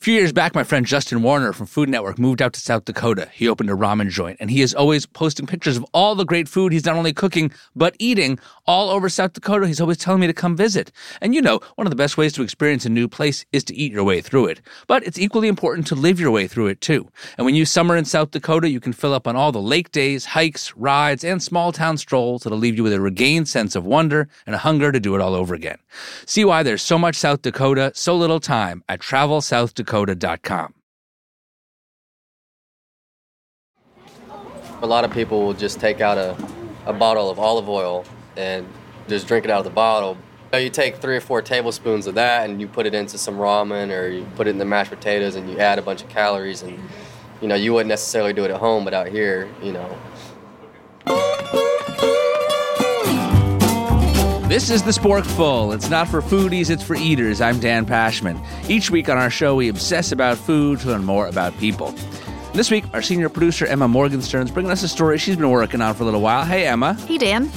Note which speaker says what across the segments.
Speaker 1: A few years back, my friend Justin Warner from Food Network moved out to South Dakota. He opened a ramen joint, and he is always posting pictures of all the great food he's not only cooking, but eating all over South Dakota. He's always telling me to come visit. And you know, one of the best ways to experience a new place is to eat your way through it. But it's equally important to live your way through it too. And when you summer in South Dakota, you can fill up on all the lake days, hikes, rides, and small town strolls that'll leave you with a regained sense of wonder and a hunger to do it all over again. See why there's so much South Dakota, so little time at travelsouthdakota.com.
Speaker 2: A lot of people will just take out a, a bottle of olive oil and just drink it out of the bottle. You take three or four tablespoons of that and you put it into some ramen or you put it in the mashed potatoes and you add a bunch of calories and you know you wouldn't necessarily do it at home but out here you know
Speaker 1: This is the Sporkful. It's not for foodies, it's for eaters. I'm Dan Pashman. Each week on our show, we obsess about food to learn more about people. This week, our senior producer, Emma Morgenstern's bringing us a story she's been working on for a little while. Hey, Emma.
Speaker 3: Hey, Dan.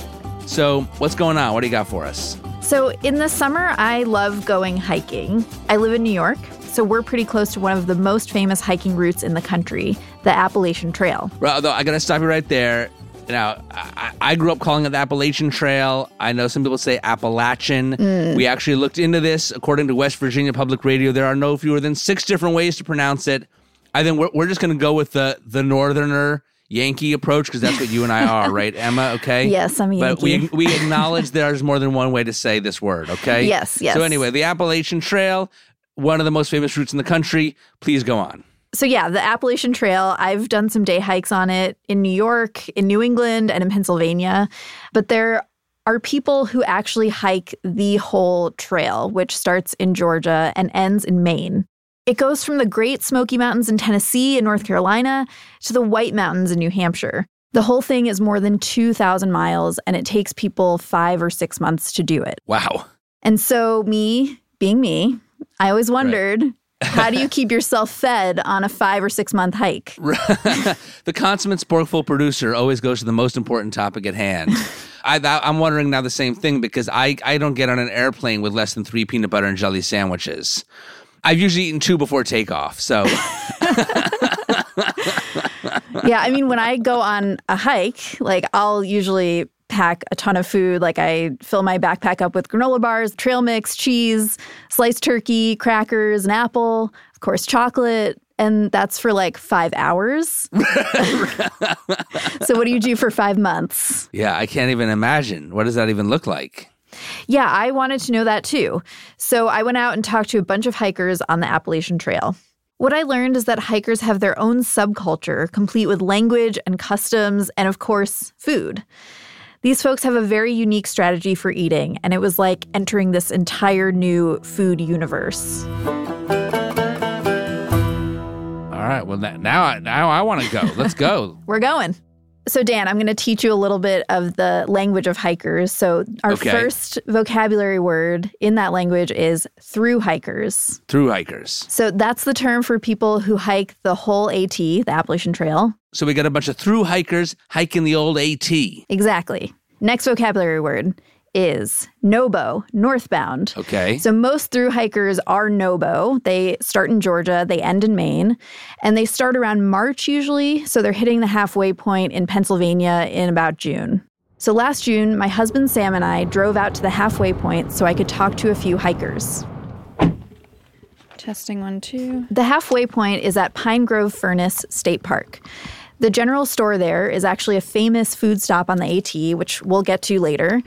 Speaker 1: So, what's going on? What do you got for us?
Speaker 3: So, in the summer, I love going hiking. I live in New York, so we're pretty close to one of the most famous hiking routes in the country, the Appalachian Trail.
Speaker 1: Well, though, I got to stop you right there. Now, I, I, grew up calling it the Appalachian Trail. I know some people say Appalachian. Mm. We actually looked into this. According to West Virginia Public Radio, there are no fewer than six different ways to pronounce it. I think we're, we're just going to go with the the northerner Yankee approach because that's what you and I are, right, Emma? Okay.
Speaker 3: Yes, I'm Yankee.
Speaker 1: But we we acknowledge there's more than one way to say this word. Okay.
Speaker 3: Yes. Yes.
Speaker 1: So anyway, the Appalachian Trail, one of the most famous routes in the country. Please go on.
Speaker 3: So, yeah, the Appalachian Trail, I've done some day hikes on it in New York, in New England, and in Pennsylvania. But there are people who actually hike the whole trail, which starts in Georgia and ends in Maine. It goes from the Great Smoky Mountains in Tennessee and North Carolina to the White Mountains in New Hampshire. The whole thing is more than 2,000 miles, and it takes people five or six months to do it.
Speaker 1: Wow.
Speaker 3: And so, me being me, I always wondered right. How do you keep yourself fed on a five or six month hike?
Speaker 1: the consummate sporkful producer always goes to the most important topic at hand. I, am wondering now the same thing because I, I don't get on an airplane with less than three peanut butter and jelly sandwiches. I've usually eaten two before takeoff, so.
Speaker 3: yeah, I mean, when I go on a hike, like I'll usually pack a ton of food. Like I fill my backpack up with granola bars, trail mix, cheese, sliced turkey, crackers, an apple, of course, chocolate. And that's for like five hours. so, what do you do for five months?
Speaker 1: Yeah, I can't even imagine. What does that even look like?
Speaker 3: Yeah, I wanted to know that too. So, I went out and talked to a bunch of hikers on the Appalachian Trail. What I learned is that hikers have their own subculture, complete with language and customs, and of course, food. These folks have a very unique strategy for eating, and it was like entering this entire new food universe.
Speaker 1: All right. Well, now I, now I want to go. Let's go.
Speaker 3: We're going. So, Dan, I'm going to teach you a little bit of the language of hikers. So, our okay. first vocabulary word in that language is through hikers.
Speaker 1: Through hikers.
Speaker 3: So, that's the term for people who hike the whole AT, the Appalachian Trail.
Speaker 1: So, we got a bunch of through hikers hiking the old AT.
Speaker 3: Exactly. Next vocabulary word is Nobo, northbound.
Speaker 1: Okay.
Speaker 3: So most through hikers are Nobo. They start in Georgia, they end in Maine, and they start around March usually. So they're hitting the halfway point in Pennsylvania in about June. So last June, my husband Sam and I drove out to the halfway point so I could talk to a few hikers.
Speaker 4: Testing one, two.
Speaker 3: The halfway point is at Pine Grove Furnace State Park. The general store there is actually a famous food stop on the AT, which we'll get to later.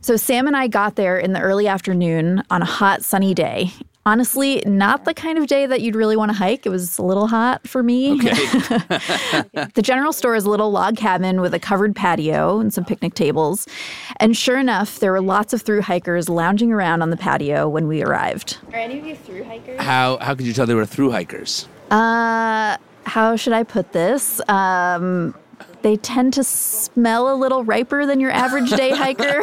Speaker 3: So Sam and I got there in the early afternoon on a hot, sunny day. Honestly, not the kind of day that you'd really want to hike. It was a little hot for me.
Speaker 1: Okay.
Speaker 3: the general store is a little log cabin with a covered patio and some picnic tables. And sure enough, there were lots of through hikers lounging around on the patio when we arrived.
Speaker 4: Are any of you through hikers?
Speaker 1: How how could you tell they were through hikers?
Speaker 3: Uh how should I put this? Um, they tend to smell a little riper than your average day hiker.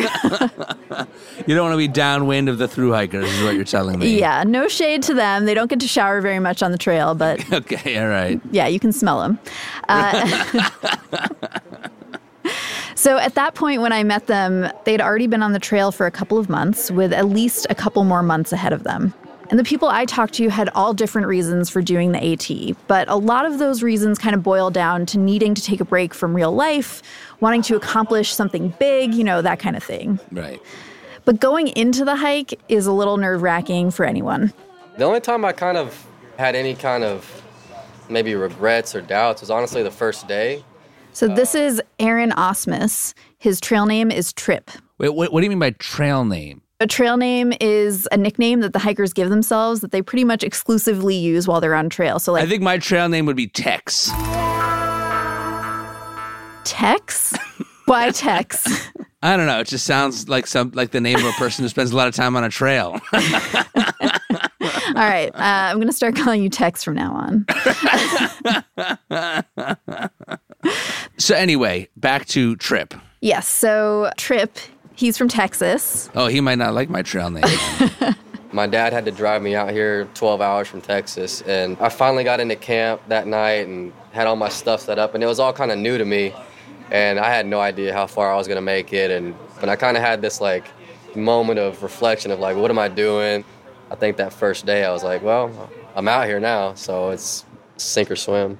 Speaker 1: you don't want to be downwind of the through hikers, is what you're telling me.
Speaker 3: Yeah, no shade to them. They don't get to shower very much on the trail, but.
Speaker 1: okay, all right.
Speaker 3: Yeah, you can smell them. Uh, so at that point, when I met them, they'd already been on the trail for a couple of months with at least a couple more months ahead of them. And the people I talked to had all different reasons for doing the AT, but a lot of those reasons kind of boil down to needing to take a break from real life, wanting to accomplish something big, you know, that kind of thing.
Speaker 1: Right.
Speaker 3: But going into the hike is a little nerve wracking for anyone.
Speaker 2: The only time I kind of had any kind of maybe regrets or doubts was honestly the first day.
Speaker 3: So this is Aaron Osmus. His trail name is Trip.
Speaker 1: Wait, what, what do you mean by trail name?
Speaker 3: A trail name is a nickname that the hikers give themselves that they pretty much exclusively use while they're on trail. So, like, I
Speaker 1: think my trail name would be Tex.
Speaker 3: Tex? Why Tex?
Speaker 1: I don't know. It just sounds like some like the name of a person who spends a lot of time on a trail.
Speaker 3: All right, uh, I'm going to start calling you Tex from now on.
Speaker 1: so anyway, back to Trip.
Speaker 3: Yes, so Trip, he's from Texas.
Speaker 1: Oh, he might not like my trail name.
Speaker 2: My dad had to drive me out here 12 hours from Texas, and I finally got into camp that night and had all my stuff set up, and it was all kind of new to me, and I had no idea how far I was gonna make it, and but I kind of had this like moment of reflection of like, what am I doing? I think that first day I was like, well, I'm out here now, so it's sink or swim.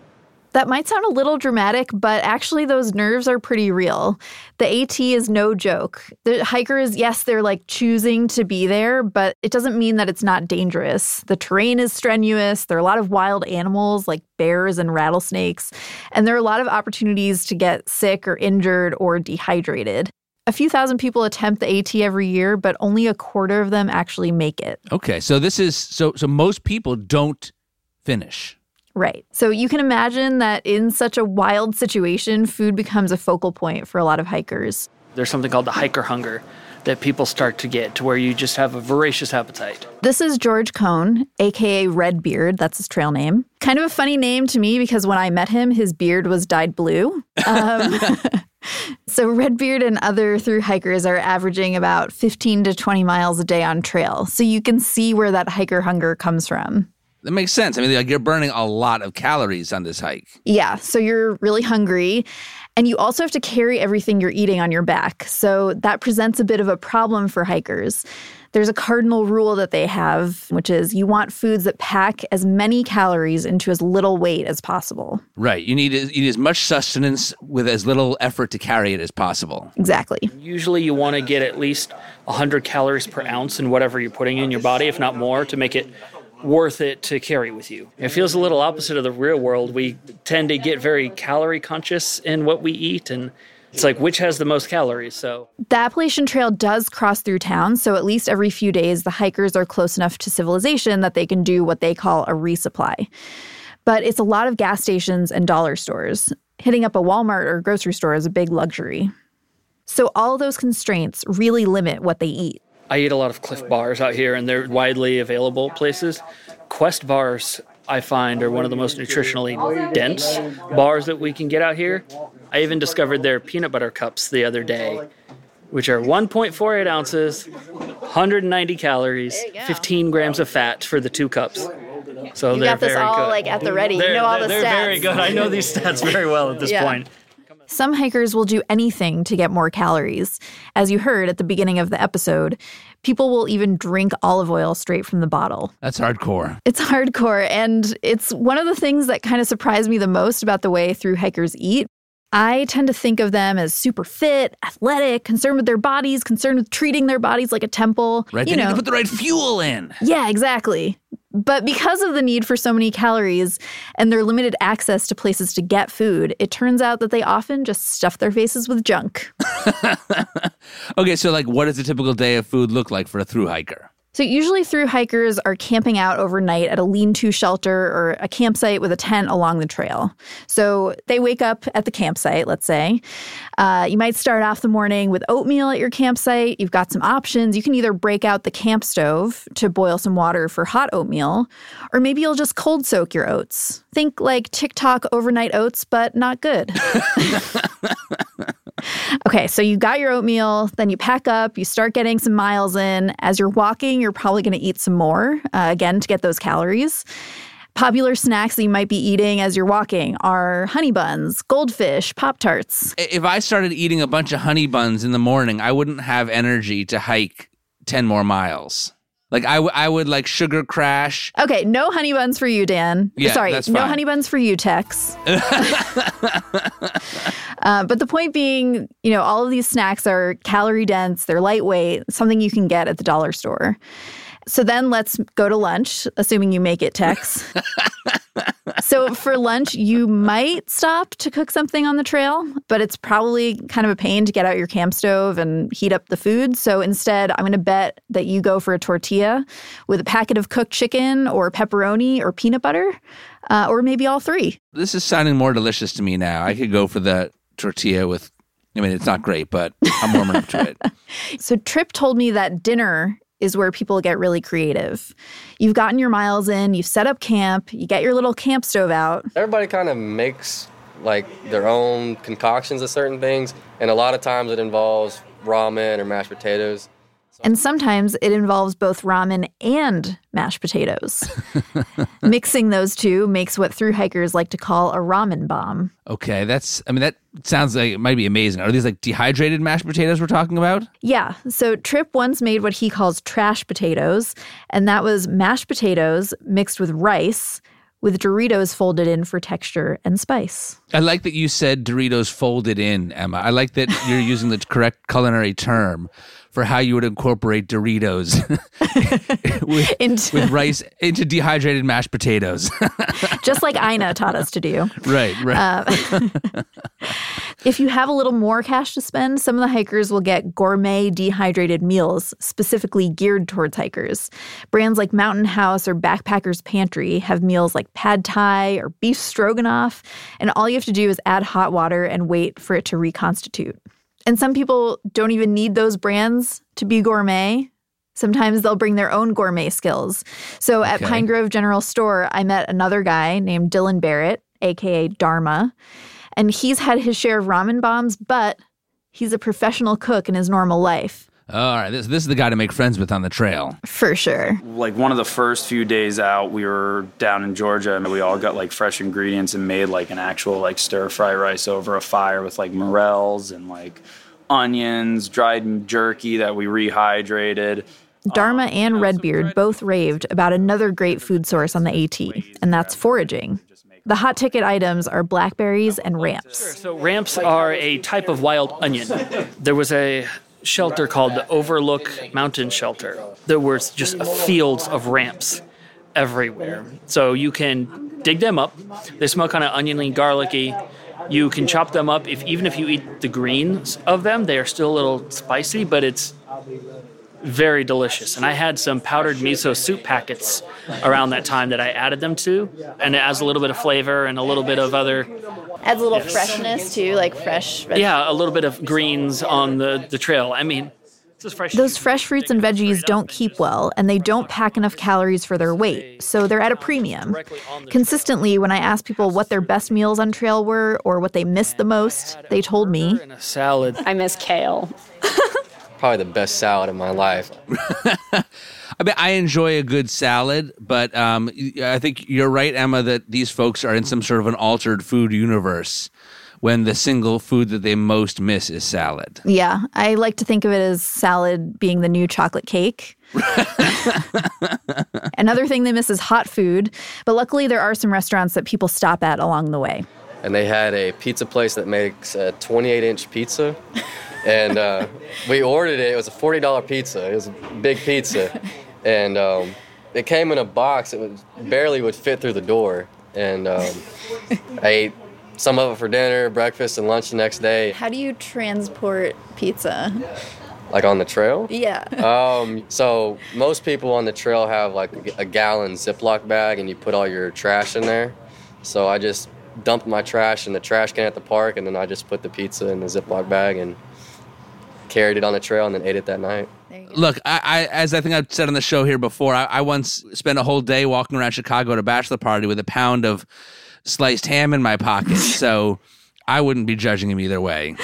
Speaker 3: That might sound a little dramatic, but actually, those nerves are pretty real. The AT is no joke. The hikers, yes, they're like choosing to be there, but it doesn't mean that it's not dangerous. The terrain is strenuous. There are a lot of wild animals like bears and rattlesnakes, and there are a lot of opportunities to get sick or injured or dehydrated. A few thousand people attempt the AT every year, but only a quarter of them actually make it.
Speaker 1: okay, so this is so so most people don't finish.
Speaker 3: Right. So you can imagine that in such a wild situation, food becomes a focal point for a lot of hikers.
Speaker 5: There's something called the hiker hunger that people start to get to where you just have a voracious appetite.
Speaker 3: This is George Cohn, aka Redbeard. That's his trail name. Kind of a funny name to me because when I met him, his beard was dyed blue. Um, so Redbeard and other through hikers are averaging about 15 to 20 miles a day on trail. So you can see where that hiker hunger comes from.
Speaker 1: That makes sense. I mean, like you're burning a lot of calories on this hike.
Speaker 3: Yeah, so you're really hungry. And you also have to carry everything you're eating on your back. So that presents a bit of a problem for hikers. There's a cardinal rule that they have, which is you want foods that pack as many calories into as little weight as possible.
Speaker 1: Right. You need you need as much sustenance with as little effort to carry it as possible.
Speaker 3: Exactly.
Speaker 5: Usually, you want to get at least 100 calories per ounce in whatever you're putting in your body, if not more, to make it worth it to carry with you. It feels a little opposite of the real world. We tend to get very calorie conscious in what we eat, and it's like which has the most calories. So
Speaker 3: The Appalachian Trail does cross through town, so at least every few days, the hikers are close enough to civilization that they can do what they call a resupply. But it's a lot of gas stations and dollar stores. Hitting up a Walmart or grocery store is a big luxury. So all those constraints really limit what they eat.
Speaker 5: I eat a lot of Clif bars out here, and they're widely available places. Quest bars, I find, are one of the most nutritionally dense bars that we can get out here. I even discovered their peanut butter cups the other day, which are 1.48 ounces, 190 calories, 15 grams of fat for the two cups. So
Speaker 3: You
Speaker 5: they're
Speaker 3: got this
Speaker 5: very
Speaker 3: all
Speaker 5: good.
Speaker 3: like at the ready. You
Speaker 5: They're,
Speaker 3: know all the
Speaker 5: they're
Speaker 3: stats.
Speaker 5: very good. I know these stats very well at this
Speaker 3: Yeah.
Speaker 5: point.
Speaker 3: Some hikers will do anything to get more calories. As you heard at the beginning of the episode, people will even drink olive oil straight from the bottle.
Speaker 1: That's hardcore.
Speaker 3: It's hardcore, and it's one of the things that kind of surprised me the most about the way through hikers eat. I tend to think of them as super fit, athletic, concerned with their bodies, concerned with treating their bodies like a temple.
Speaker 1: Right?
Speaker 3: You
Speaker 1: they need
Speaker 3: know,
Speaker 1: to put the right fuel in.
Speaker 3: yeah, exactly. But because of the need for so many calories and their limited access to places to get food, it turns out that they often just stuff their faces with junk.
Speaker 1: Okay, so like what does a typical day of food look like for a through hiker?
Speaker 3: So, usually, through hikers are camping out overnight at a lean to shelter or a campsite with a tent along the trail. So, they wake up at the campsite, let's say. Uh, you might start off the morning with oatmeal at your campsite. You've got some options. You can either break out the camp stove to boil some water for hot oatmeal, or maybe you'll just cold soak your oats. Think like TikTok overnight oats, but not good. Okay, so you got your oatmeal, then you pack up, you start getting some miles in. As you're walking, you're probably going to eat some more, uh, again, to get those calories. Popular snacks that you might be eating as you're walking are honey buns, goldfish, Pop Tarts.
Speaker 1: If I started eating a bunch of honey buns in the morning, I wouldn't have energy to hike 10 more miles. Like I, w- I would like sugar crash.
Speaker 3: Okay, no honey buns for you, Dan.
Speaker 1: Yeah,
Speaker 3: Sorry, no honey buns for you, Tex. uh, but the point being, you know, all of these snacks are calorie dense, they're lightweight, something you can get at the dollar store. So then let's go to lunch, assuming you make it, Tex. so for lunch, you might stop to cook something on the trail, but it's probably kind of a pain to get out your camp stove and heat up the food. So instead, I'm going to bet that you go for a tortilla with a packet of cooked chicken or pepperoni or peanut butter, uh, or maybe all three.
Speaker 1: This is sounding more delicious to me now. I could go for the tortilla with. I mean, it's not great, but I'm warming up to it.
Speaker 3: So Trip told me that dinner is where people get really creative. You've gotten your miles in, you've set up camp, you get your little camp stove out.
Speaker 2: Everybody kind of makes like their own concoctions of certain things, and a lot of times it involves ramen or mashed potatoes.
Speaker 3: And sometimes it involves both ramen and mashed potatoes. Mixing those two makes what through hikers like to call a ramen bomb.
Speaker 1: Okay, that's. I mean, that sounds like it might be amazing. Are these like dehydrated mashed potatoes we're talking about?
Speaker 3: Yeah, so Trip once made what he calls trash potatoes, and that was mashed potatoes mixed with rice with Doritos folded in for texture and spice.
Speaker 1: I like that you said Doritos folded in, Emma. I like that you're using the correct culinary term for how you would incorporate Doritos with,
Speaker 3: Into-
Speaker 1: with rice into dehydrated mashed potatoes.
Speaker 3: Just like Ina taught us to do.
Speaker 1: right, right.
Speaker 3: Uh, if you have a little more cash to spend, some of the hikers will get gourmet dehydrated meals specifically geared towards hikers. Brands like Mountain House or Backpackers Pantry have meals like pad thai or beef stroganoff, and all you have to do is add hot water and wait for it to reconstitute. And some people don't even need those brands to be gourmet. Sometimes they'll bring their own gourmet skills. So at
Speaker 1: Okay.
Speaker 3: Pine Grove General Store, I met another guy named Dylan Barrett, aka Dharma. And he's had his share of ramen bombs, but he's a professional cook in his normal life,
Speaker 1: All right, this this is the guy to make friends with on the trail.
Speaker 3: for sure.
Speaker 6: like one of the first few days out we were down in georgia and we all got like fresh ingredients and made like an actual like stir fry rice over a fire with like morels and like onions dried jerky that we rehydrated
Speaker 3: Dharma um, and Redbeard both raved about another great food source on the AT, and that's foraging. The hot ticket items are blackberries and ramps.
Speaker 5: So ramps are a type of wild onion. There was a shelter called the Overlook Mountain Shelter. There were just fields of ramps everywhere. So you can dig them up. They smell kind of oniony, garlicky. You can chop them up. If even if you eat the greens of them, they are still a little spicy, but it's very delicious. And I had some powdered miso soup packets around that time that I added them to, and it adds a little bit of flavor and a little bit of other
Speaker 4: Adds a little
Speaker 5: Yes.
Speaker 4: freshness too, like fresh. veg-
Speaker 5: yeah, a little bit of greens on the, the trail. I mean, fresh
Speaker 3: Those fresh fruits and veggies don't keep well, and they don't pack enough calories for their weight, so they're at a premium.
Speaker 5: directly on the
Speaker 3: Consistently, when I asked people what their best meals on trail were or what they missed the most, they told me
Speaker 5: burger and a salad.
Speaker 4: I miss kale.
Speaker 2: Probably the best salad in my life.
Speaker 1: I mean, I enjoy a good salad, but um, I think you're right, Emma, that these folks are in some sort of an altered food universe when the single food that they most miss is salad.
Speaker 3: Yeah, I like to think of it as salad being the new chocolate cake. Another thing they miss is hot food, but luckily there are some restaurants that people stop at along the way.
Speaker 2: and they had a pizza place that makes a 28 inch pizza. And uh, we ordered it. It was a $40 pizza. It was a big pizza. And um, it came in a box. It was, barely would fit through the door. And um, I ate some of it for dinner, breakfast, and lunch the next day,
Speaker 4: How do you transport pizza?
Speaker 2: like on the trail.
Speaker 4: Yeah.
Speaker 2: Um, so most people on the trail have like a gallon Ziploc bag, and you put all your trash in there. So I just dumped my trash in the trash can at the park, and then I just put the pizza in the Ziploc bag and carried it on the trail, and then ate it that night.
Speaker 1: Look, I, I as I think I've said on the show here before, I, I once spent a whole day walking around Chicago at a bachelor party with a pound of sliced ham in my pocket. so I wouldn't be judging him either way.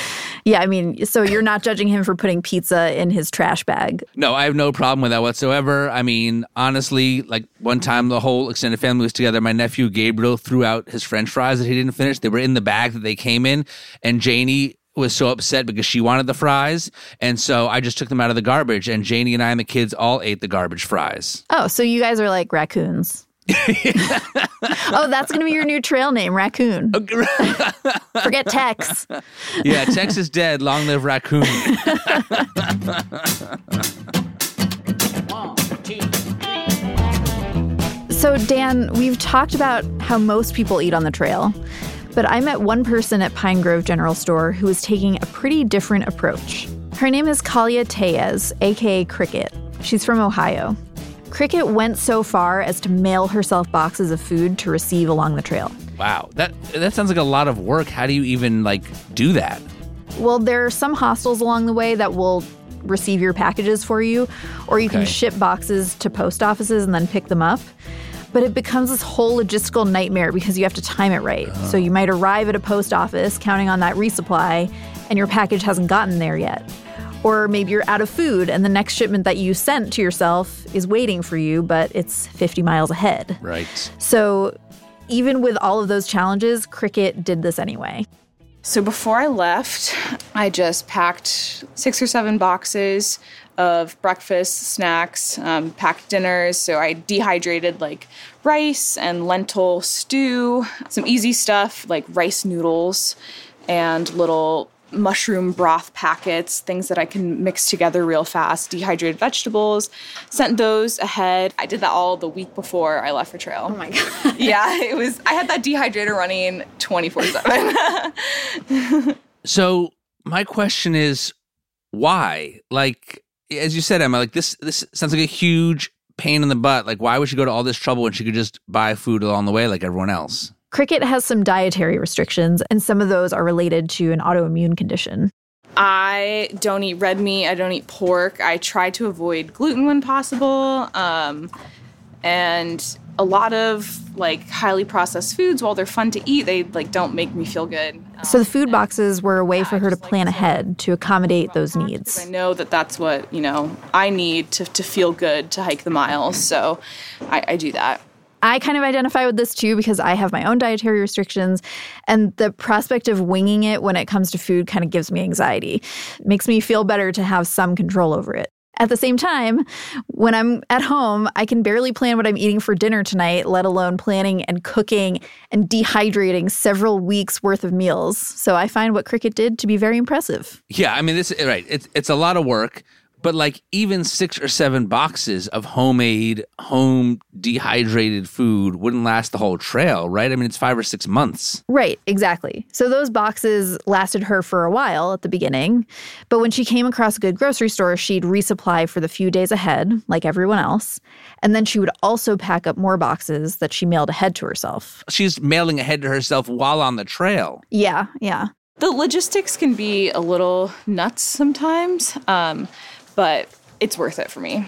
Speaker 3: Yeah, I mean, so you're not judging him for putting pizza in his trash bag.
Speaker 1: No, I have no problem with that whatsoever. I mean, honestly, like one time the whole extended family was together. My nephew Gabriel threw out his french fries that he didn't finish. They were in the bag that they came in, and Janie was so upset because she wanted the fries, and so I just took them out of the garbage, and Janie and I and the kids all ate the garbage fries.
Speaker 3: Oh, so you guys are like raccoons. oh, that's going to be your new trail name, Raccoon. Forget Tex.
Speaker 1: yeah, Tex is dead. Long live raccoon.
Speaker 3: So, Dan, we've talked about how most people eat on the trail, but I met one person at Pine Grove General Store who was taking a pretty different approach. Her name is Kalia Tellez, aka Cricket. She's from Ohio. Cricket went so far as to mail herself boxes of food to receive along the trail.
Speaker 1: Wow, that that sounds like a lot of work. How do you even like do that?
Speaker 3: Well, there are some hostels along the way that will receive your packages for you, or you can ship boxes to post offices and then pick them up. But it becomes this whole logistical nightmare because you have to time it right. So you might arrive at a post office counting on that resupply, and your package hasn't gotten there yet. Or maybe you're out of food and the next shipment that you sent to yourself is waiting for you, but it's 50 miles ahead.
Speaker 1: Right.
Speaker 3: So even with all of those challenges, Cricket did this anyway.
Speaker 7: So before I left, I just packed six or seven boxes of breakfast, snacks, um, packed dinners. So I dehydrated like rice and lentil stew, some easy stuff like rice noodles and little mushroom broth packets, things that I can mix together real fast, dehydrated vegetables. Sent those ahead. I did that all the week before I left for trail. Oh my god. yeah, it was I had that dehydrator running 24/7.
Speaker 1: So my question is, why? Like, as you said, Emma, like this this sounds like a huge pain in the butt. Like, why would she go to all this trouble when she could just buy food along the way like everyone else?
Speaker 3: Cricket has some dietary restrictions, and some of those are related to an autoimmune condition.
Speaker 7: I don't eat red meat. I don't eat pork. I try to avoid gluten when possible. Um, and a lot of like highly processed foods, while they're fun to eat, they like don't make me feel good.
Speaker 3: So the food um, boxes were a way for her to plan ahead to accommodate those needs.
Speaker 7: I know that that's what you know I need to to feel good to hike the miles. So I, I do that.
Speaker 3: I kind of identify with this too because I have my own dietary restrictions, and the prospect of winging it when it comes to food kind of gives me anxiety. It makes me feel better to have some control over it. At the same time, when I'm at home, I can barely plan what I'm eating for dinner tonight, let alone planning and cooking and dehydrating several weeks worth of meals. So I find what Cricket did to be very impressive.
Speaker 1: Yeah, I mean, this right. It's it's a lot of work, but like even six or seven boxes of homemade, home dehydrated food wouldn't last the whole trail, right? I mean, it's five or six months.
Speaker 3: Right, exactly. So those boxes lasted her for a while at the beginning, but when she came across a good grocery store, she'd resupply for the few days ahead, like everyone else. And then she would also pack up more boxes that she mailed ahead to herself.
Speaker 1: She's mailing ahead to herself while on the trail.
Speaker 3: Yeah, yeah.
Speaker 7: The logistics can be a little nuts sometimes, um, but it's worth it for me.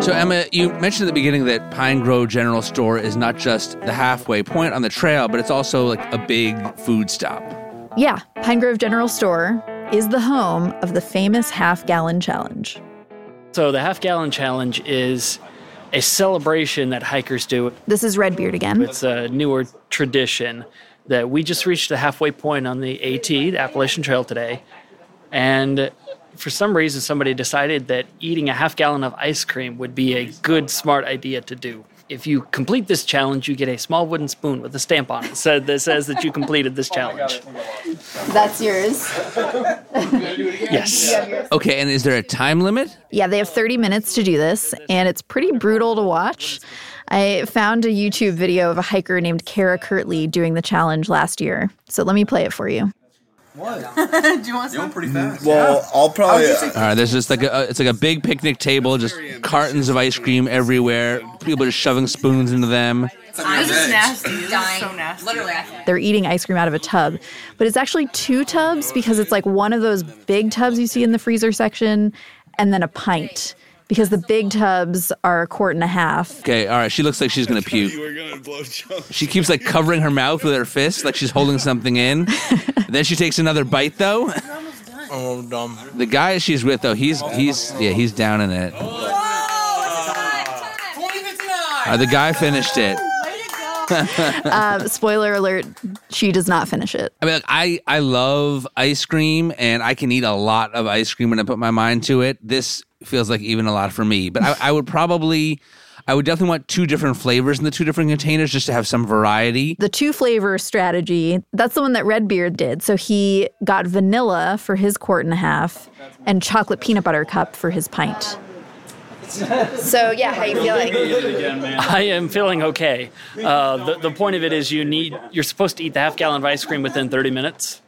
Speaker 1: So, Emma, you mentioned at the beginning that Pine Grove General Store is not just the halfway point on the trail, but it's also like a big food stop.
Speaker 3: Yeah, Pine Grove General Store is the home of the famous half gallon challenge.
Speaker 5: So the half gallon challenge is a celebration that hikers do.
Speaker 3: This is Redbeard again.
Speaker 5: It's a newer tradition that we just reached the halfway point on the AT, the Appalachian Trail today. And for some reason, somebody decided that eating a half gallon of ice cream would be a good, smart idea to do. If you complete this challenge, you get a small wooden spoon with a stamp on it so that says that you completed this challenge.
Speaker 3: That's yours.
Speaker 5: Yes.
Speaker 1: Okay, and is there a time limit?
Speaker 3: Yeah, they have 30 minutes to do this, and it's pretty brutal to watch. I found a YouTube video of a hiker named Kara Kirtley doing the challenge last year. So let me play it for you. What? Do you want some? You're pretty mm, fast.
Speaker 8: Well, I'll probably.
Speaker 1: All right, there's just like a, uh, it's like a big picnic table, just cartons of ice cream everywhere. People are just shoving spoons into them. This is nasty. Dying. so nasty.
Speaker 3: Literally, They're eating ice cream out of a tub, but it's actually two tubs because it's like one of those big tubs you see in the freezer section and then a pint because the big tubs are a quart and a half.
Speaker 1: Okay, all right. She looks like she's gonna puke.
Speaker 8: We're gonna blow.
Speaker 1: She keeps like covering her mouth with her fist, like she's holding something in. then she takes another bite, though.
Speaker 8: Oh, dumb.
Speaker 1: The guy she's with, though, he's he's yeah, he's down in it. Uh, the guy finished it.
Speaker 3: um, spoiler alert: she does not finish it.
Speaker 1: I mean, like, I I love ice cream, and I can eat a lot of ice cream when I put my mind to it. This feels like even a lot for me, but I, I would probably. I would definitely want two different flavors in the two different containers just to have some variety.
Speaker 3: The two flavor strategy, that's the one that Redbeard did. So he got vanilla for his quart and a half and chocolate peanut butter cup for his pint.
Speaker 4: So yeah, how you feeling?
Speaker 5: I am feeling okay. Uh, the, the point of it is you need you're supposed to eat the half gallon of ice cream within 30 minutes.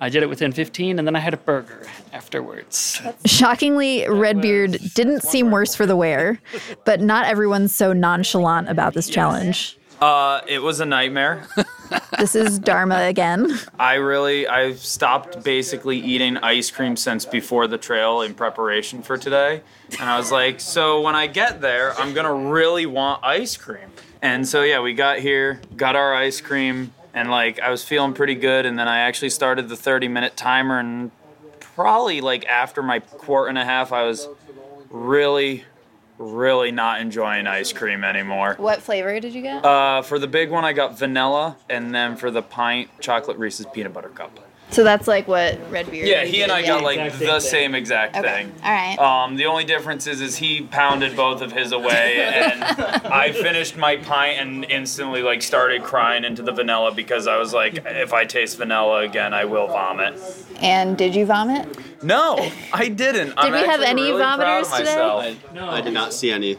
Speaker 5: I did it within 15, and then I had a burger afterwards.
Speaker 3: Shockingly, Redbeard didn't seem worse for the wear, but not everyone's so nonchalant about this challenge.
Speaker 6: Uh, it was a nightmare.
Speaker 3: This is Dharma again.
Speaker 6: I really, I've stopped basically eating ice cream since before the trail in preparation for today. And I was like, so when I get there, I'm gonna really want ice cream. And so yeah, we got here, got our ice cream, and like I was feeling pretty good. And then I actually started the 30 minute timer, and probably like after my quart and a half, I was really, really not enjoying ice cream anymore.
Speaker 4: What flavor did you get?
Speaker 6: Uh, for the big one, I got vanilla, and then for the pint, chocolate Reese's peanut butter cup.
Speaker 4: So that's like what Redbeard.
Speaker 6: Yeah, he and I
Speaker 4: did,
Speaker 6: got
Speaker 4: yeah.
Speaker 6: like
Speaker 5: Exact
Speaker 6: the
Speaker 5: same
Speaker 6: same exact
Speaker 4: Okay.
Speaker 6: thing.
Speaker 4: All right.
Speaker 6: Um, the only difference is, is he pounded both of his away, and I finished my pint and instantly like started crying into the vanilla because I was like, if I taste vanilla again, I will vomit.
Speaker 4: And did you vomit?
Speaker 6: No, I didn't. Did
Speaker 3: we have any vomiters today?
Speaker 2: I, I did not see any.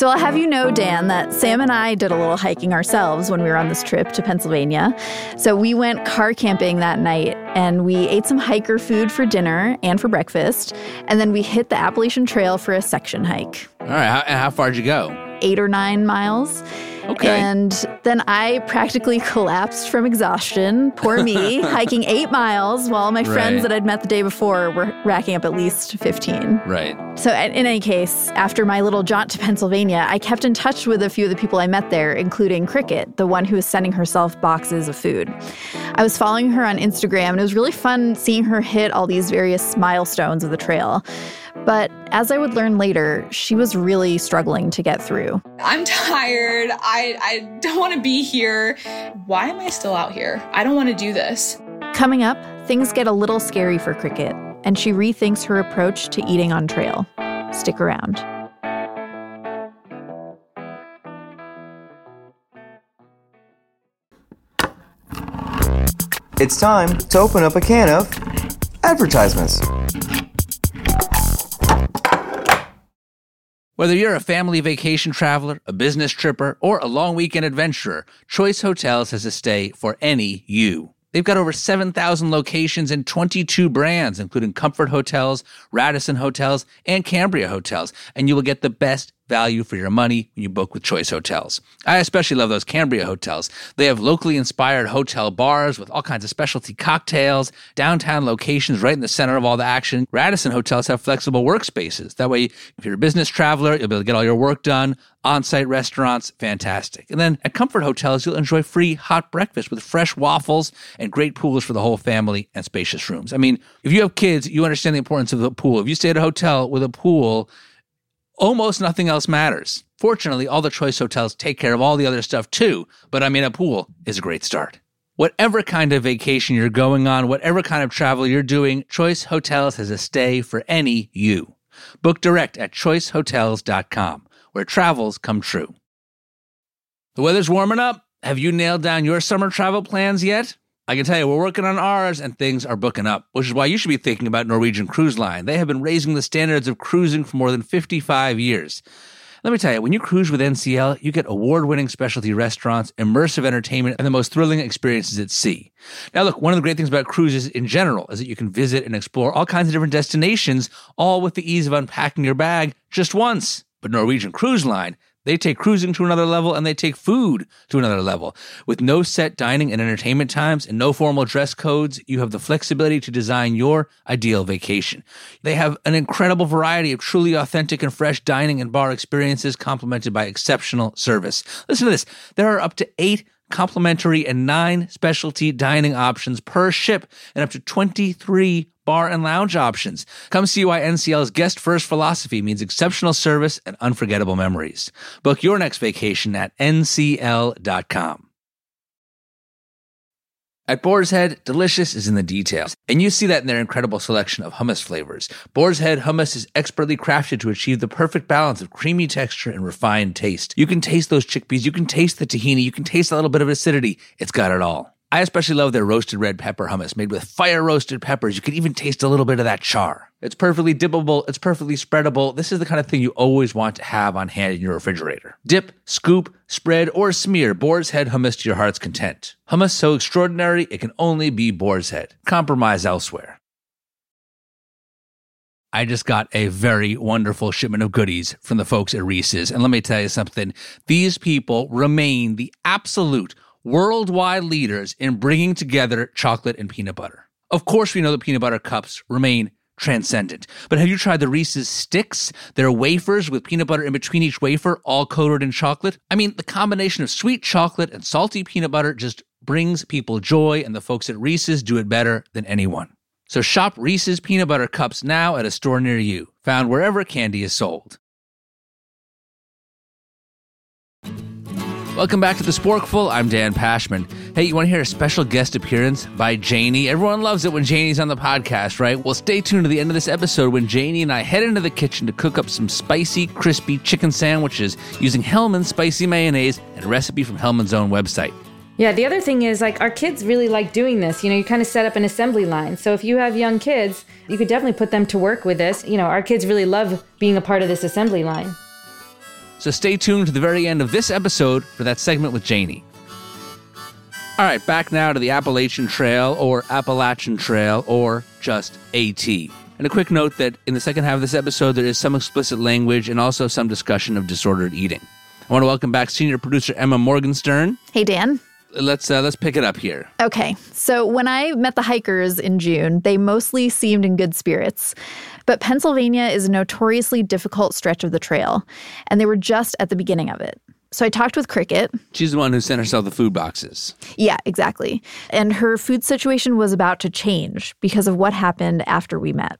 Speaker 3: So I'll have you know, Dan, that Sam and I did a little hiking ourselves when we were on this trip to Pennsylvania. So we went car camping that night and we ate some hiker food for dinner and for breakfast. And then we hit the Appalachian Trail for a section hike,
Speaker 1: All right, how, how far did you go?
Speaker 3: eight or nine miles.
Speaker 1: Okay.
Speaker 3: And then I practically collapsed from exhaustion. Poor me, hiking eight miles while my
Speaker 1: Right.
Speaker 3: friends that I'd met the day before were racking up at least 15.
Speaker 1: Right.
Speaker 3: So, in in any case, after my little jaunt to Pennsylvania, I kept in touch with a few of the people I met there, including Cricket, the one who was sending herself boxes of food. I was following her on Instagram, and it was really fun seeing her hit all these various milestones of the trail. But as I would learn later, she was really struggling to get through.
Speaker 7: I'm tired. I, I don't want to be here. Why am I still out here? I don't want to do this.
Speaker 3: Coming up, things get a little scary for Cricket, and she rethinks her approach to eating on trail. Stick around.
Speaker 9: It's time to open up a can of advertisements.
Speaker 1: Whether you're a family vacation traveler, a business tripper, or a long weekend adventurer, Choice Hotels has a stay for any you. They've got over 7,000 locations and 22 brands, including Comfort Hotels, Radisson Hotels, and Cambria Hotels, and you will get the best value for your money when you book with Choice Hotels. I especially love those Cambria hotels. They have locally inspired hotel bars with all kinds of specialty cocktails, downtown locations right in the center of all the action. Radisson hotels have flexible workspaces. That way, if you're a business traveler, you'll be able to get all your work done. On-site restaurants, fantastic. And then at Comfort Hotels, you'll enjoy free hot breakfast with fresh waffles and great pools for the whole family and spacious rooms. I mean, if you have kids, you understand the importance of the pool. If you stay at a hotel with a pool, almost nothing else matters. Fortunately, all the choice hotels take care of all the other stuff too, but I mean, a pool is a great start. Whatever kind of vacation you're going on, whatever kind of travel you're doing, Choice Hotels has a stay for any you. Book direct at choicehotels.com, where travels come true. The weather's warming up. Have you nailed down your summer travel plans yet? I can tell you, we're working on ours and things are booking up, which is why you should be thinking about Norwegian Cruise Line. They have been raising the standards of cruising for more than 55 years. Let me tell you, when you cruise with NCL, you get award winning specialty restaurants, immersive entertainment, and the most thrilling experiences at sea. Now, look, one of the great things about cruises in general is that you can visit and explore all kinds of different destinations, all with the ease of unpacking your bag just once. But Norwegian Cruise Line, they take cruising to another level and they take food to another level. With no set dining and entertainment times and no formal dress codes, you have the flexibility to design your ideal vacation. They have an incredible variety of truly authentic and fresh dining and bar experiences complemented by exceptional service. Listen to this. There are up to eight complimentary and nine specialty dining options per ship and up to 23 bar and lounge options. Come see why NCL's guest first philosophy means exceptional service and unforgettable memories. Book your next vacation at ncl.com. At Boar's Head, delicious is in the details, and you see that in their incredible selection of hummus flavors. Boar's Head hummus is expertly crafted to achieve the perfect balance of creamy texture and refined taste. You can taste those chickpeas, you can taste the tahini, you can taste a little bit of acidity. It's got it all. I especially love their roasted red pepper hummus made with fire roasted peppers. You can even taste a little bit of that char. It's perfectly dippable, it's perfectly spreadable. This is the kind of thing you always want to have on hand in your refrigerator. Dip, scoop, spread, or smear Boar's Head hummus to your heart's content. Hummus so extraordinary, it can only be Boar's Head. Compromise elsewhere. I just got a very wonderful shipment of goodies from the folks at Reese's. And let me tell you something these people remain the absolute worldwide leaders in bringing together chocolate and peanut butter. Of course, we know that peanut butter cups remain transcendent. But have you tried the Reese's sticks? They're wafers with peanut butter in between each wafer, all coated in chocolate. I mean, the combination of sweet chocolate and salty peanut butter just brings people joy, and the folks at Reese's do it better than anyone. So shop Reese's peanut butter cups now at a store near you, found wherever candy is sold. Welcome back to the Sporkful. I'm Dan Pashman. Hey, you want to hear a special guest appearance by Janie? Everyone loves it when Janie's on the podcast, right? Well, stay tuned to the end of this episode when Janie and I head into the kitchen to cook up some spicy, crispy chicken sandwiches using Hellmann's spicy mayonnaise and a recipe from Hellmann's own website.
Speaker 10: Yeah, the other thing is like our kids really like doing this. You know, you kind of set up an assembly line. So if you have young kids, you could definitely put them to work with this. You know, our kids really love being a part of this assembly line.
Speaker 1: So stay tuned to the very end of this episode for that segment with Janie. All right, back now to the Appalachian Trail or Appalachian Trail or just AT. And a quick note that in the second half of this episode, there is some explicit language and also some discussion of disordered eating. I want to welcome back senior producer Emma Morgenstern.
Speaker 3: Hey, Dan.
Speaker 1: Let's uh, let's pick it up here.
Speaker 3: Okay, so when I met the hikers in June, they mostly seemed in good spirits. But Pennsylvania is a notoriously difficult stretch of the trail, and they were just at the beginning of it. So I talked with Cricket.
Speaker 1: She's the one who sent herself the food boxes.
Speaker 3: Yeah, exactly. And her food situation was about to change because of what happened after we met.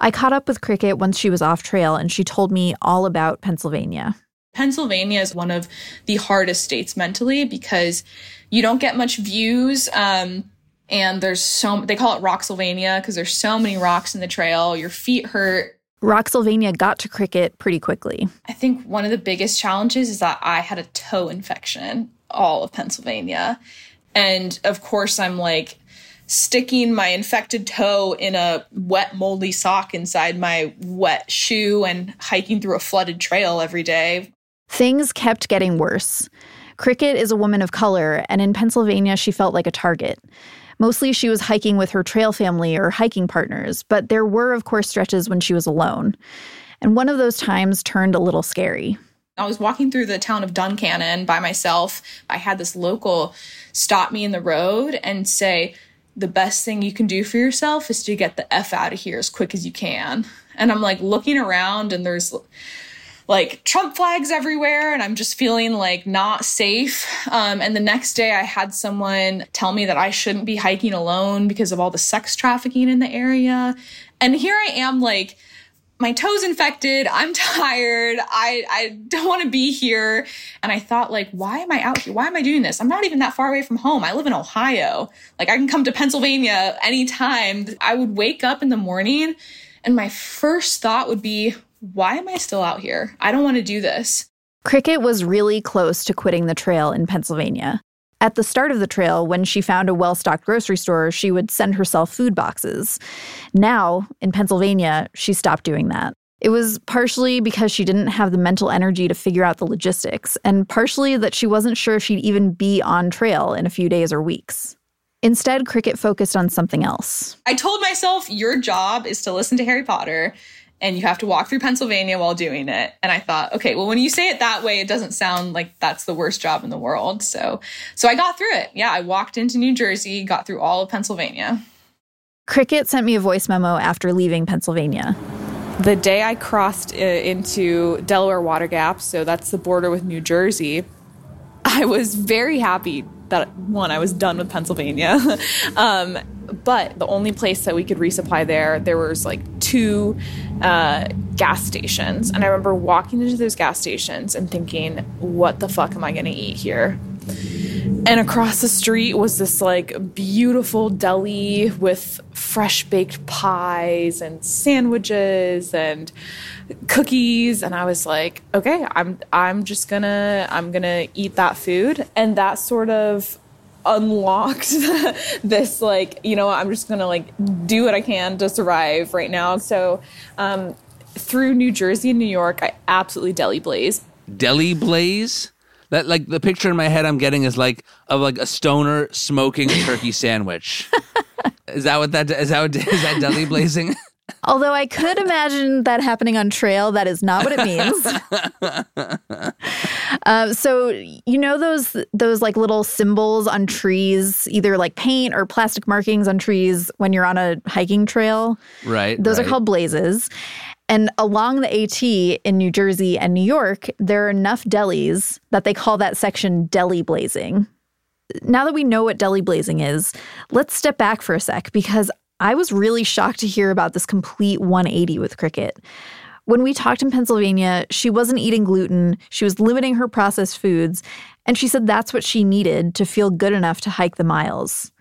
Speaker 3: I caught up with Cricket once she was off trail, and she told me all about Pennsylvania.
Speaker 7: Pennsylvania is one of the hardest states mentally because you don't get much views. Um, and there's so they call it Rocksylvania because there's so many rocks in the trail. Your feet hurt.
Speaker 3: Rocksylvania got to cricket pretty quickly.
Speaker 7: I think one of the biggest challenges is that I had a toe infection all of Pennsylvania. And of course, I'm like sticking my infected toe in a wet, moldy sock inside my wet shoe and hiking through a flooded trail every day.
Speaker 3: Things kept getting worse. Cricket is a woman of color, and in Pennsylvania, she felt like a target. Mostly she was hiking with her trail family or hiking partners, but there were, of course, stretches when she was alone. And one of those times turned a little scary.
Speaker 7: I was walking through the town of Duncannon by myself. I had this local stop me in the road and say, The best thing you can do for yourself is to get the F out of here as quick as you can. And I'm like looking around, and there's like Trump flags everywhere and I'm just feeling like not safe. Um, and the next day I had someone tell me that I shouldn't be hiking alone because of all the sex trafficking in the area. And here I am like, my toes infected. I'm tired. I, I don't want to be here. And I thought like, why am I out here? Why am I doing this? I'm not even that far away from home. I live in Ohio. Like I can come to Pennsylvania anytime. I would wake up in the morning and my first thought would be, why am I still out here? I don't want to do this.
Speaker 3: Cricket was really close to quitting the trail in Pennsylvania. At the start of the trail, when she found a well stocked grocery store, she would send herself food boxes. Now, in Pennsylvania, she stopped doing that. It was partially because she didn't have the mental energy to figure out the logistics, and partially that she wasn't sure she'd even be on trail in a few days or weeks. Instead, Cricket focused on something else.
Speaker 7: I told myself, your job is to listen to Harry Potter and you have to walk through Pennsylvania while doing it. And I thought, okay, well, when you say it that way, it doesn't sound like that's the worst job in the world. So, so I got through it. Yeah, I walked into New Jersey, got through all of Pennsylvania.
Speaker 3: Cricket sent me a voice memo after leaving Pennsylvania.
Speaker 7: The day I crossed uh, into Delaware Water Gap, so that's the border with New Jersey, I was very happy that one, I was done with Pennsylvania. um, but the only place that we could resupply there, there was like two uh, gas stations. And I remember walking into those gas stations and thinking, what the fuck am I to eat here? And across the street was this like beautiful deli with fresh baked pies and sandwiches and cookies and I was like, okay, I'm I'm just going to I'm going to eat that food and that sort of unlocked this like, you know, I'm just going to like do what I can to survive right now. So, um through New Jersey and New York, I absolutely deli blaze.
Speaker 1: Deli blaze? That like the picture in my head I'm getting is like of like a stoner smoking a turkey sandwich. is that what that is that what, is that deli blazing?
Speaker 3: Although I could imagine that happening on trail, that is not what it means. uh, so you know those those like little symbols on trees, either like paint or plastic markings on trees when you're on a hiking trail.
Speaker 1: Right.
Speaker 3: Those
Speaker 1: right.
Speaker 3: are called blazes. And along the AT in New Jersey and New York, there are enough delis that they call that section deli blazing. Now that we know what deli blazing is, let's step back for a sec because I was really shocked to hear about this complete 180 with Cricket. When we talked in Pennsylvania, she wasn't eating gluten, she was limiting her processed foods, and she said that's what she needed to feel good enough to hike the miles.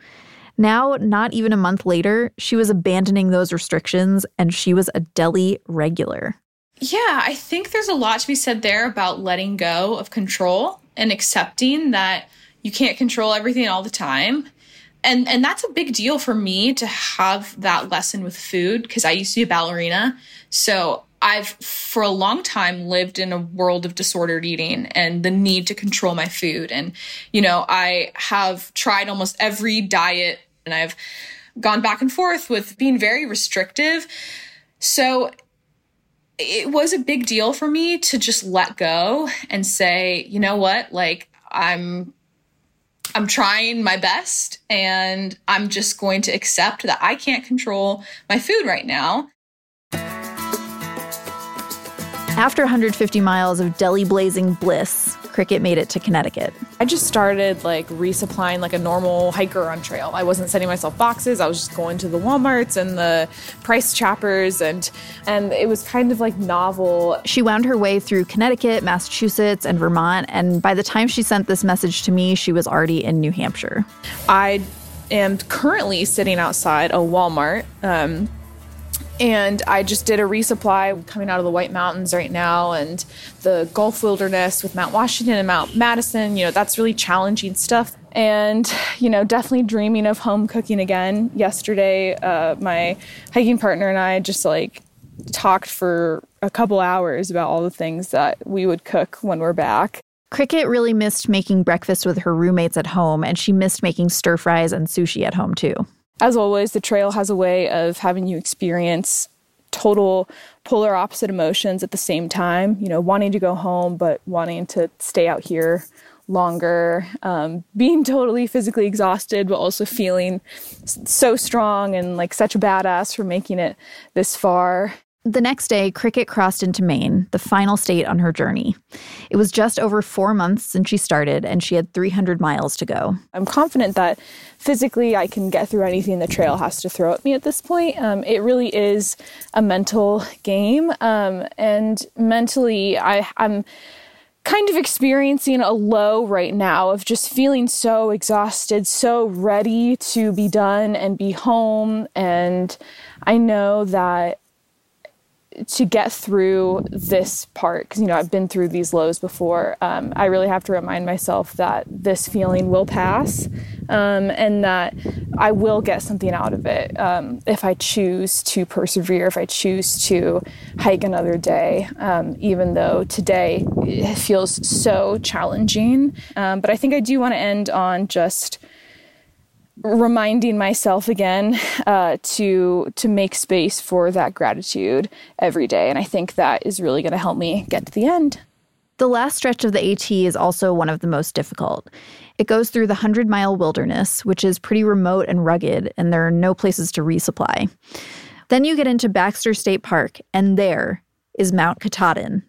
Speaker 3: Now, not even a month later, she was abandoning those restrictions and she was a deli regular.
Speaker 7: Yeah, I think there's a lot to be said there about letting go of control and accepting that you can't control everything all the time. And and that's a big deal for me to have that lesson with food because I used to be a ballerina. So I've for a long time lived in a world of disordered eating and the need to control my food. And, you know, I have tried almost every diet and I've gone back and forth with being very restrictive. So it was a big deal for me to just let go and say, you know what, like I'm I'm trying my best and I'm just going to accept that I can't control my food right now.
Speaker 3: After 150 miles of deli blazing bliss, Cricket made it to Connecticut.
Speaker 7: I just started like resupplying like a normal hiker on trail. I wasn't sending myself boxes. I was just going to the Walmarts and the Price Choppers and and it was kind of like novel.
Speaker 3: She wound her way through Connecticut, Massachusetts, and Vermont, and by the time she sent this message to me, she was already in New Hampshire.
Speaker 7: I am currently sitting outside a Walmart. Um, and I just did a resupply coming out of the White Mountains right now and the Gulf Wilderness with Mount Washington and Mount Madison. You know, that's really challenging stuff. And, you know, definitely dreaming of home cooking again. Yesterday, uh, my hiking partner and I just like talked for a couple hours about all the things that we would cook when we're back.
Speaker 3: Cricket really missed making breakfast with her roommates at home, and she missed making stir fries and sushi at home too.
Speaker 7: As always, the trail has a way of having you experience total polar opposite emotions at the same time. You know, wanting to go home, but wanting to stay out here longer, um, being totally physically exhausted, but also feeling so strong and like such a badass for making it this far.
Speaker 3: The next day, Cricket crossed into Maine, the final state on her journey. It was just over four months since she started, and she had 300 miles to go.
Speaker 7: I'm confident that physically I can get through anything the trail has to throw at me at this point. Um, it really is a mental game. Um, and mentally, I, I'm kind of experiencing a low right now of just feeling so exhausted, so ready to be done and be home. And I know that to get through this part, because you know I've been through these lows before, um, I really have to remind myself that this feeling will pass, um, and that I will get something out of it um, if I choose to persevere, if I choose to hike another day, um, even though today feels so challenging. Um, but I think I do want to end on just reminding myself again uh, to to make space for that gratitude every day and i think that is really going to help me get to the end
Speaker 3: the last stretch of the AT is also one of the most difficult. It goes through the 100 mile wilderness, which is pretty remote and rugged, and there are no places to resupply. Then you get into Baxter State Park, and there is Mount Katahdin.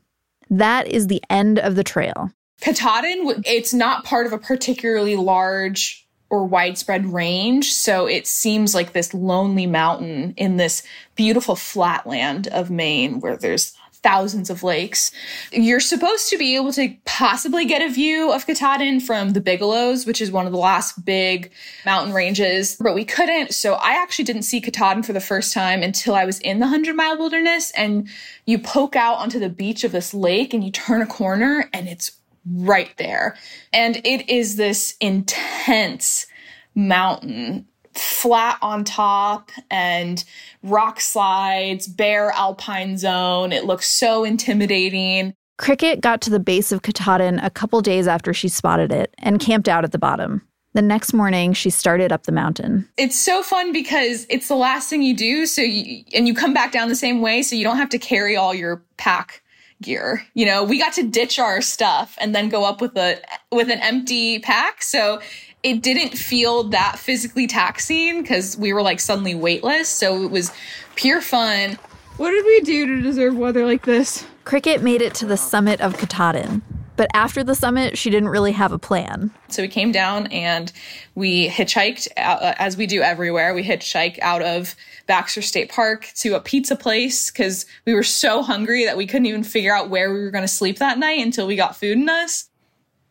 Speaker 3: That is the end of the trail.
Speaker 7: Katahdin, it's not part of a particularly large or widespread range. So it seems like this lonely mountain in this beautiful flatland of Maine where there's thousands of lakes. You're supposed to be able to possibly get a view of Katahdin from the Bigelows, which is one of the last big mountain ranges, but we couldn't. So I actually didn't see Katahdin for the first time until I was in the 100 mile wilderness. And you poke out onto the beach of this lake and you turn a corner and it's right there. And it is this intense mountain flat on top and rock slides, bare alpine zone. It looks so intimidating.
Speaker 3: Cricket got to the base of Katahdin a couple days after she spotted it and camped out at the bottom. The next morning, she started up the mountain.
Speaker 7: It's so fun because it's the last thing you do. So, you, and you come back down the same way. So you don't have to carry all your pack gear. You know, we got to ditch our stuff and then go up with a, with an empty pack. So it didn't feel that physically taxing because we were like suddenly weightless. So it was pure fun.
Speaker 11: What did we do to deserve weather like this?
Speaker 3: Cricket made it to the summit of Katahdin. But after the summit, she didn't really have a plan.
Speaker 7: So we came down and we hitchhiked, out, uh, as we do everywhere. We hitchhiked out of Baxter State Park to a pizza place because we were so hungry that we couldn't even figure out where we were going to sleep that night until we got food in us.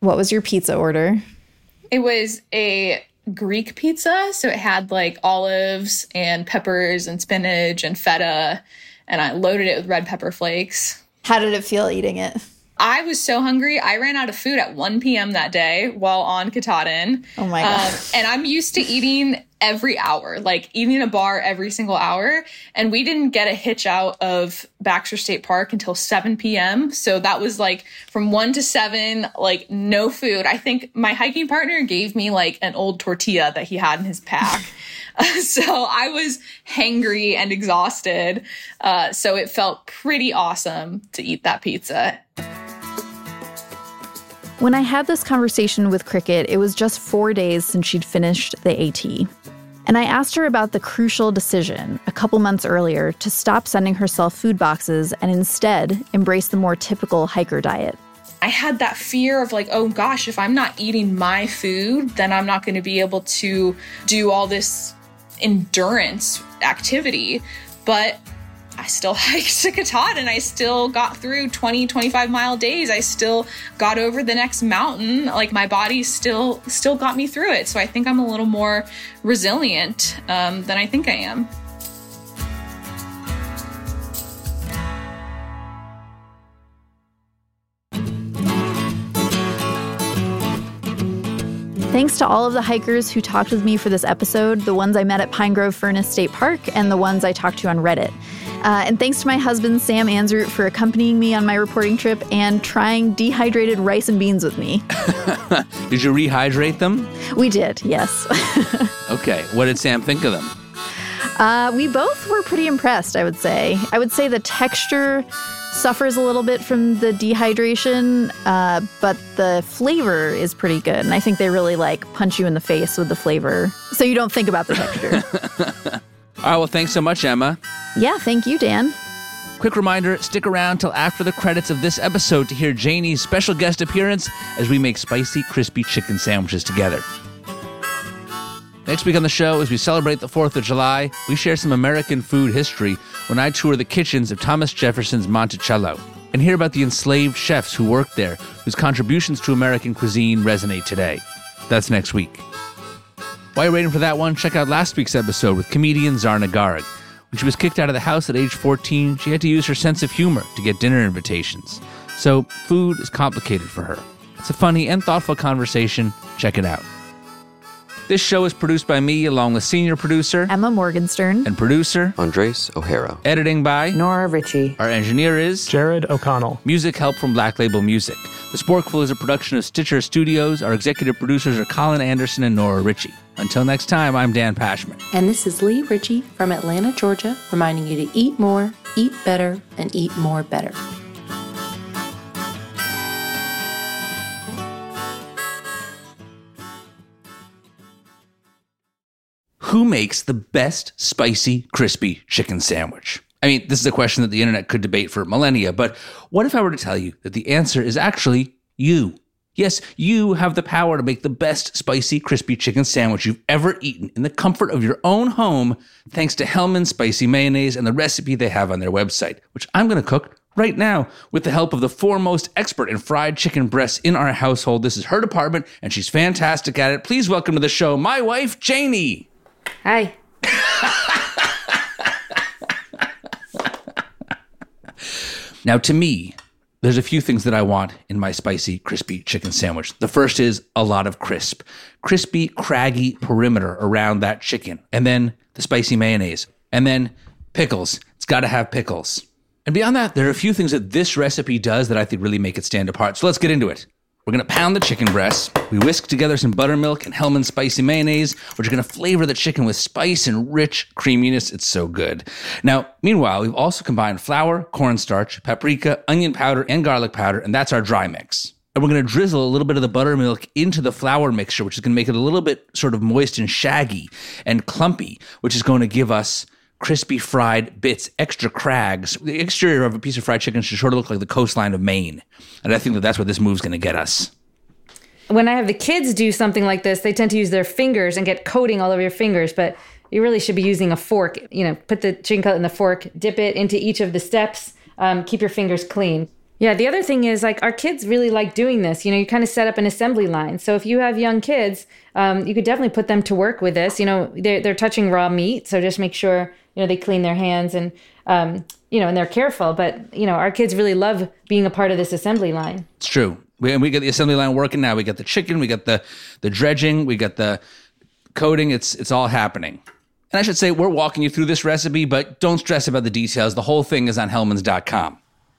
Speaker 3: What was your pizza order?
Speaker 7: It was a Greek pizza. So it had like olives and peppers and spinach and feta. And I loaded it with red pepper flakes.
Speaker 3: How did it feel eating it?
Speaker 7: I was so hungry. I ran out of food at 1 p.m. that day while on Katahdin.
Speaker 3: Oh my God.
Speaker 7: Um, and I'm used to eating every hour, like eating a bar every single hour. And we didn't get a hitch out of Baxter State Park until 7 p.m. So that was like from 1 to 7, like no food. I think my hiking partner gave me like an old tortilla that he had in his pack. so I was hangry and exhausted. Uh, so it felt pretty awesome to eat that pizza.
Speaker 3: When I had this conversation with Cricket, it was just four days since she'd finished the AT. And I asked her about the crucial decision a couple months earlier to stop sending herself food boxes and instead embrace the more typical hiker diet.
Speaker 7: I had that fear of like, oh gosh, if I'm not eating my food, then I'm not going to be able to do all this endurance activity. But I still hiked to Katahdin and I still got through 20, 25 mile days. I still got over the next mountain. Like my body still still got me through it. So I think I'm a little more resilient um, than I think I am.
Speaker 3: Thanks to all of the hikers who talked with me for this episode, the ones I met at Pine Grove Furnace State Park, and the ones I talked to on Reddit. Uh, and thanks to my husband, Sam Anzroot, for accompanying me on my reporting trip and trying dehydrated rice and beans with me.
Speaker 1: did you rehydrate them?
Speaker 3: We did, yes.
Speaker 1: okay. What did Sam think of them?
Speaker 3: Uh, we both were pretty impressed, I would say. I would say the texture suffers a little bit from the dehydration, uh, but the flavor is pretty good. And I think they really like punch you in the face with the flavor. So you don't think about the texture.
Speaker 1: All right, well, thanks so much, Emma.
Speaker 3: Yeah, thank you, Dan.
Speaker 1: Quick reminder stick around till after the credits of this episode to hear Janie's special guest appearance as we make spicy, crispy chicken sandwiches together. Next week on the show, as we celebrate the 4th of July, we share some American food history when I tour the kitchens of Thomas Jefferson's Monticello and hear about the enslaved chefs who worked there, whose contributions to American cuisine resonate today. That's next week. While you're waiting for that one, check out last week's episode with comedian Zarna Garg. When she was kicked out of the house at age 14, she had to use her sense of humor to get dinner invitations. So, food is complicated for her. It's a funny and thoughtful conversation. Check it out. This show is produced by me, along with senior producer
Speaker 3: Emma Morgenstern
Speaker 1: and producer
Speaker 12: Andres O'Hara.
Speaker 1: Editing by
Speaker 10: Nora Ritchie.
Speaker 1: Our engineer is
Speaker 13: Jared O'Connell.
Speaker 1: Music help from Black Label Music. The Sporkful is a production of Stitcher Studios. Our executive producers are Colin Anderson and Nora Ritchie. Until next time, I'm Dan Pashman.
Speaker 14: And this is Lee Ritchie from Atlanta, Georgia, reminding you to eat more, eat better, and eat more better.
Speaker 1: Who makes the best spicy, crispy chicken sandwich? I mean, this is a question that the internet could debate for millennia, but what if I were to tell you that the answer is actually you? Yes, you have the power to make the best spicy, crispy chicken sandwich you've ever eaten in the comfort of your own home, thanks to Hellmann's Spicy Mayonnaise and the recipe they have on their website, which I'm going to cook right now with the help of the foremost expert in fried chicken breasts in our household. This is her department, and she's fantastic at it. Please welcome to the show my wife, Janie.
Speaker 10: Hi.
Speaker 1: Now, to me, there's a few things that I want in my spicy, crispy chicken sandwich. The first is a lot of crisp, crispy, craggy perimeter around that chicken. And then the spicy mayonnaise. And then pickles. It's got to have pickles. And beyond that, there are a few things that this recipe does that I think really make it stand apart. So let's get into it. We're to pound the chicken breasts. We whisk together some buttermilk and Hellmann's spicy mayonnaise, which are to flavor the chicken with spice and rich creaminess. It's so good. Now, meanwhile, we've also combined flour, cornstarch, paprika, onion powder, and garlic powder, and that's our dry mix. And we're to drizzle a little bit of the buttermilk into the flour mixture, which is to make it a little bit sort of moist and shaggy and clumpy, which is to give us crispy fried bits, extra crags. The exterior of a piece of fried chicken should sort of look like the coastline of Maine. And I think that that's what this move's going to get us.
Speaker 10: When I have the kids do something like this, they tend to use their fingers and get coating all over your fingers, but you really should be using a fork. You know, put the chicken cutlet in the fork, dip it into each of the steps, um, keep your fingers clean. Yeah, the other thing is like our kids really like doing this. You know, you kind of set up an assembly line. So if you have young kids, um, you could definitely put them to work with this. You know, they're, they're touching raw meat, so just make sure you know they clean their hands and um, you know and they're careful. But you know, our kids really love being a part of this assembly line.
Speaker 1: It's true. We, and we get the assembly line working now. We got the chicken, we got the the dredging, we got the coating. It's it's all happening. And I should say we're walking you through this recipe, but don't stress about the details. The whole thing is on Hellmann's.com.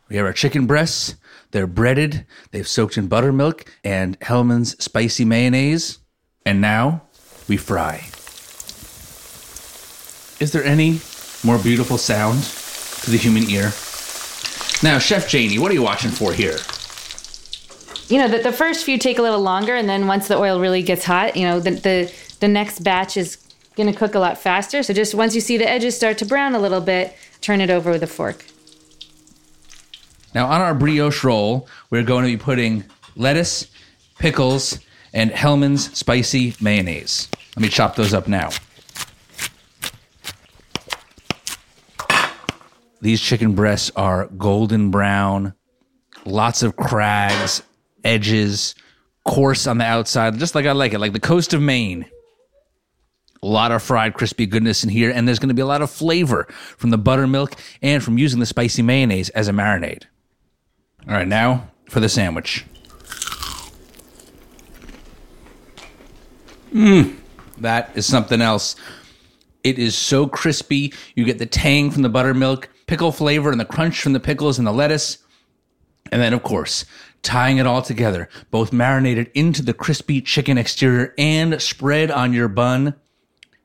Speaker 1: We have our chicken breasts. They're breaded. They've soaked in buttermilk and Hellmann's spicy mayonnaise. And now we fry. Is there any more beautiful sound to the human ear? Now, Chef Janie, what are you watching for here?
Speaker 10: You know, the, the first few take a little longer, and then once the oil really gets hot, you know, the the, the next batch is going to cook a lot faster. So just once you see the edges start to brown a little bit, turn it over with a fork.
Speaker 1: Now, on our brioche roll, we're going to be putting lettuce, pickles, and Hellmann's spicy mayonnaise. Let me chop those up now. These chicken breasts are golden brown, lots of crags, edges, coarse on the outside, just like I like it, like the coast of Maine. A lot of fried, crispy goodness in here, and there's going to be a lot of flavor from the buttermilk and from using the spicy mayonnaise as a marinade. All right, now for the sandwich. Mmm, that is something else. It is so crispy. You get the tang from the buttermilk, pickle flavor, and the crunch from the pickles and the lettuce. And then, of course, tying it all together, both marinated into the crispy chicken exterior and spread on your bun,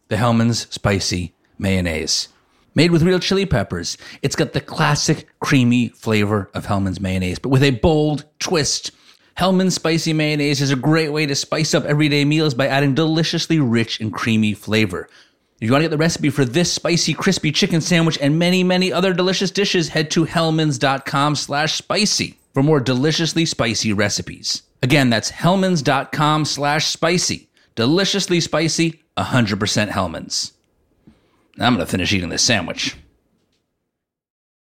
Speaker 1: the Hellmann's spicy mayonnaise. Made with real chili peppers, it's got the classic creamy flavor of Hellmann's mayonnaise, but with a bold twist. Hellmann's spicy mayonnaise is a great way to spice up everyday meals by adding deliciously rich and creamy flavor. If you want to get the recipe for this spicy, crispy chicken sandwich and many, many other delicious dishes, head to hellmanns.com slash spicy for more deliciously spicy recipes. Again, that's hellmanns.com slash spicy. Deliciously spicy, 100% Hellmann's. I'm going to finish eating this sandwich.